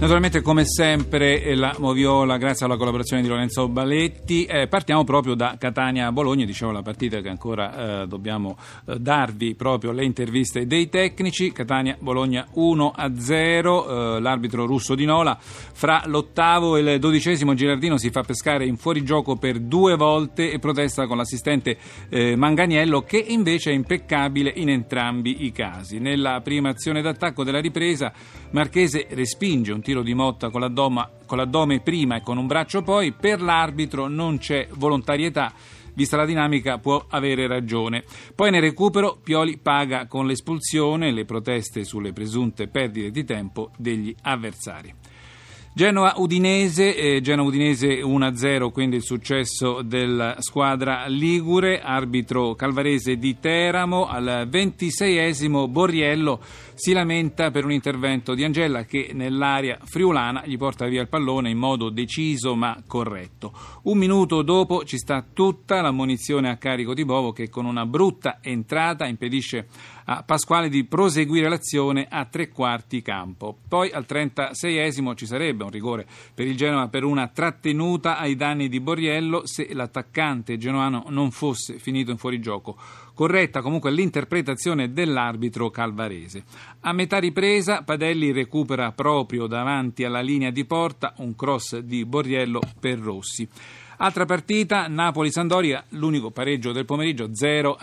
Naturalmente, come sempre, eh, la Moviola, grazie alla collaborazione di Lorenzo Baletti. Eh, partiamo proprio da Catania-Bologna, dicevo la partita che ancora eh, dobbiamo eh, darvi proprio le interviste dei tecnici. Catania-Bologna 1-0, eh, l'arbitro russo di Nola. Fra l'ottavo e il dodicesimo Girardino si fa pescare in fuorigioco per due volte e protesta con l'assistente eh, Manganiello che invece è impeccabile in entrambi i casi. Nella prima azione d'attacco della ripresa Marchese respinge un tiro di Motta con l'addome, con l'addome prima e con un braccio poi, per l'arbitro non c'è volontarietà vista la dinamica può avere ragione. Poi nel recupero Pioli paga con l'espulsione le proteste sulle presunte perdite di tempo degli avversari. Genoa-Udinese, eh, Genoa-Udinese 1-0, quindi il successo della squadra Ligure, arbitro calvarese di Teramo, al 26esimo Borriello si lamenta per un intervento di Angella che nell'area friulana gli porta via il pallone in modo deciso ma corretto. Un minuto dopo ci sta tutta la munizione a carico di Bovo che con una brutta entrata impedisce a Pasquale di proseguire l'azione a tre quarti campo. Poi al 36esimo ci sarebbe un rigore per il Genoa per una trattenuta ai danni di Borriello se l'attaccante genoano non fosse finito in fuorigioco. Corretta comunque l'interpretazione dell'arbitro calvarese. A metà ripresa Padelli recupera proprio davanti alla linea di porta un cross di Borriello per Rossi. Altra partita, Napoli-Sandoria, l'unico pareggio del pomeriggio 0-0,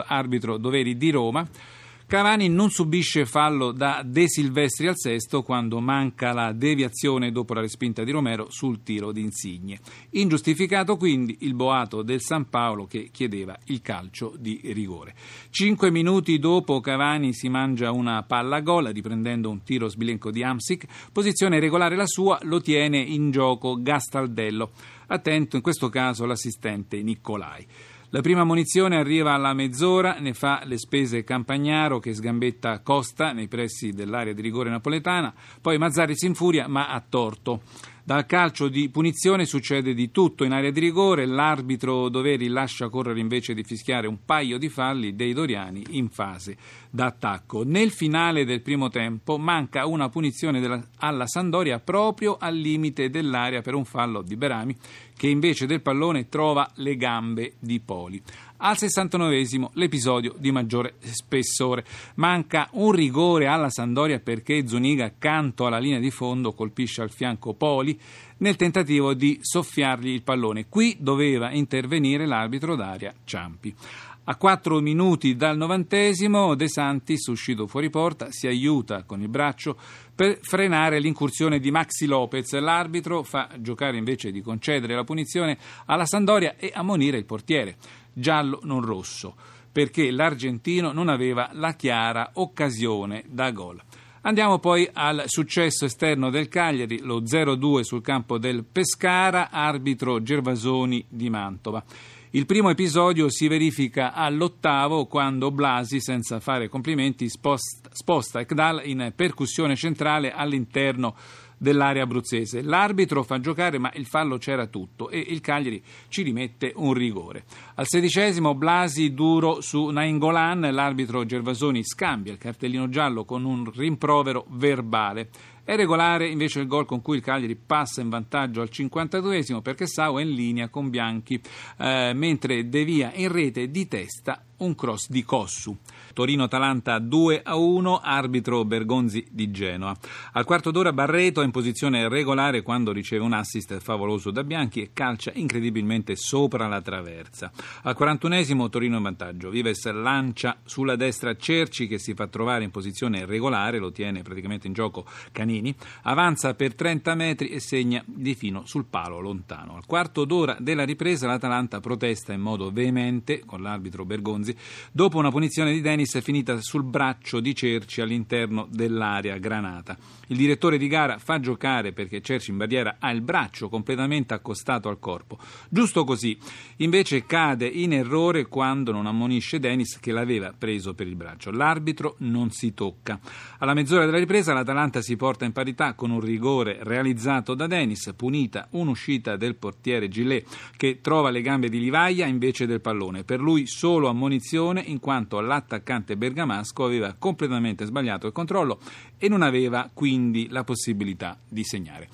eh, arbitro doveri di Roma. Cavani non subisce fallo da De Silvestri al sesto quando manca la deviazione dopo la respinta di Romero sul tiro di Insigne. Ingiustificato quindi il boato del San Paolo che chiedeva il calcio di rigore. Cinque minuti dopo Cavani si mangia una palla a gol riprendendo un tiro sbilenco di Amsic, posizione regolare la sua, lo tiene in gioco Gastaldello. Attento in questo caso l'assistente Nicolai. La prima munizione arriva alla mezz'ora, ne fa le spese Campagnaro che sgambetta Costa nei pressi dell'area di rigore napoletana, poi Mazzari si infuria ma ha torto. Dal calcio di punizione succede di tutto in area di rigore, l'arbitro Doveri lascia correre invece di fischiare un paio di falli dei Doriani in fase d'attacco. Nel finale del primo tempo manca una punizione della, alla Sandoria proprio al limite dell'area per un fallo di Berami che invece del pallone trova le gambe di Poli. Al 69esimo l'episodio di maggiore spessore. Manca un rigore alla Sandoria perché Zuniga accanto alla linea di fondo colpisce al fianco Poli nel tentativo di soffiargli il pallone. Qui doveva intervenire l'arbitro d'aria Ciampi. A quattro minuti dal novantesimo De Santis, uscito fuori porta, si aiuta con il braccio per frenare l'incursione di Maxi Lopez. L'arbitro fa giocare invece di concedere la punizione alla Sandoria e ammonire il portiere giallo non rosso, perché l'argentino non aveva la chiara occasione da gol. Andiamo poi al successo esterno del Cagliari, lo 0-2 sul campo del Pescara, arbitro Gervasoni di Mantova. Il primo episodio si verifica all'ottavo quando Blasi, senza fare complimenti, sposta, sposta Ekdal in percussione centrale all'interno dell'area abruzzese. L'arbitro fa giocare, ma il fallo c'era tutto e il Cagliari ci rimette un rigore. Al sedicesimo Blasi duro su Nainggolan, l'arbitro Gervasoni scambia il cartellino giallo con un rimprovero verbale. È regolare invece il gol con cui il Cagliari passa in vantaggio al 52esimo perché Sau è in linea con Bianchi, eh, mentre devia in rete di testa un cross di Cossu. Torino-Atalanta 2 a 1, arbitro Bergonzi di Genoa. Al quarto d'ora Barreto è in posizione regolare quando riceve un assist favoloso da Bianchi e calcia incredibilmente sopra la traversa. Al 41esimo Torino in vantaggio. Vives lancia sulla destra Cerci che si fa trovare in posizione regolare, lo tiene praticamente in gioco Canini, avanza per 30 metri e segna di fino sul palo lontano. Al quarto d'ora della ripresa l'Atalanta protesta in modo veemente con l'arbitro Bergonzi Dopo una punizione di Dennis finita sul braccio di Cerci all'interno dell'area granata. Il direttore di gara fa giocare perché Cerci in barriera ha il braccio completamente accostato al corpo. Giusto così. Invece cade in errore quando non ammonisce Dennis che l'aveva preso per il braccio. L'arbitro non si tocca. Alla mezz'ora della ripresa l'Atalanta si porta in parità con un rigore realizzato da Dennis, punita un'uscita del portiere Gillet che trova le gambe di Livaglia invece del pallone. Per lui solo ammonizione in quanto l'attaccante bergamasco aveva completamente sbagliato il controllo e non aveva quindi la possibilità di segnare.